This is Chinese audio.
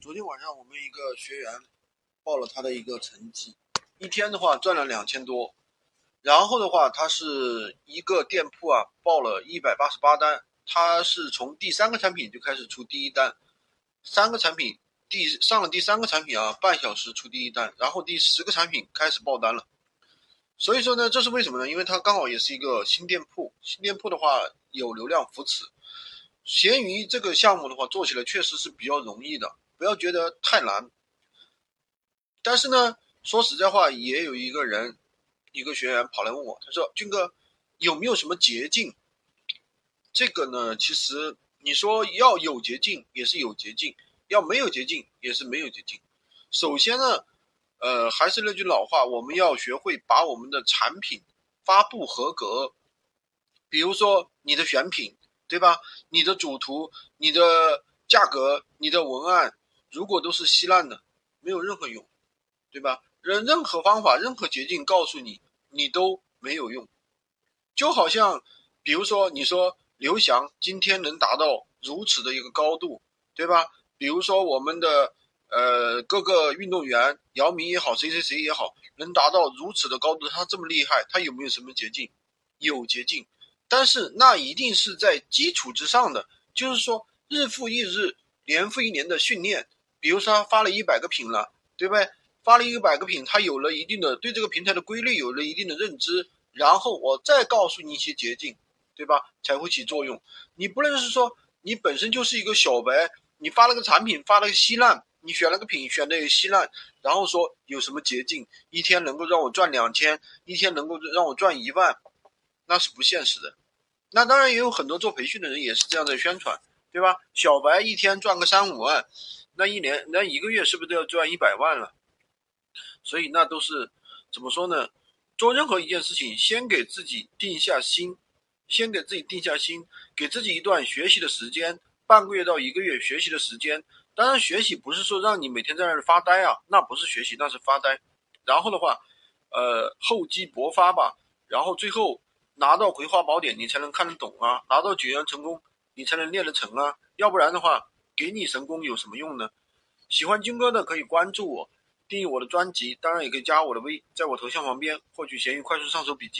昨天晚上我们一个学员报了他的一个成绩，一天的话赚了两千多，然后的话他是一个店铺啊报了一百八十八单，他是从第三个产品就开始出第一单，三个产品第上了第三个产品啊半小时出第一单，然后第十个产品开始爆单了，所以说呢这是为什么呢？因为他刚好也是一个新店铺，新店铺的话有流量扶持，闲鱼这个项目的话做起来确实是比较容易的。不要觉得太难，但是呢，说实在话，也有一个人，一个学员跑来问我，他说：“军哥，有没有什么捷径？”这个呢，其实你说要有捷径也是有捷径，要没有捷径也是没有捷径。首先呢，呃，还是那句老话，我们要学会把我们的产品发布合格。比如说你的选品，对吧？你的主图，你的价格，你的文案。如果都是稀烂的，没有任何用，对吧？任任何方法、任何捷径告诉你，你都没有用。就好像，比如说，你说刘翔今天能达到如此的一个高度，对吧？比如说我们的呃各个运动员，姚明也好，谁谁谁也好，能达到如此的高度，他这么厉害，他有没有什么捷径？有捷径，但是那一定是在基础之上的，就是说日复一日、年复一年的训练。比如说发了一百个品了，对不对？发了一百个品，他有了一定的对这个平台的规律有了一定的认知，然后我再告诉你一些捷径，对吧？才会起作用。你不能是说你本身就是一个小白，你发了个产品发了个稀烂，你选了个品选的也稀烂，然后说有什么捷径，一天能够让我赚两千，一天能够让我赚一万，那是不现实的。那当然也有很多做培训的人也是这样在宣传，对吧？小白一天赚个三五万。那一年，那一个月是不是都要赚一百万了？所以那都是怎么说呢？做任何一件事情，先给自己定下心，先给自己定下心，给自己一段学习的时间，半个月到一个月学习的时间。当然，学习不是说让你每天在那儿发呆啊，那不是学习，那是发呆。然后的话，呃，厚积薄发吧。然后最后拿到葵花宝典，你才能看得懂啊；拿到九阳成功，你才能练得成啊。要不然的话。给你神功有什么用呢？喜欢军哥的可以关注我，订阅我的专辑，当然也可以加我的微，在我头像旁边获取闲鱼快速上手笔记。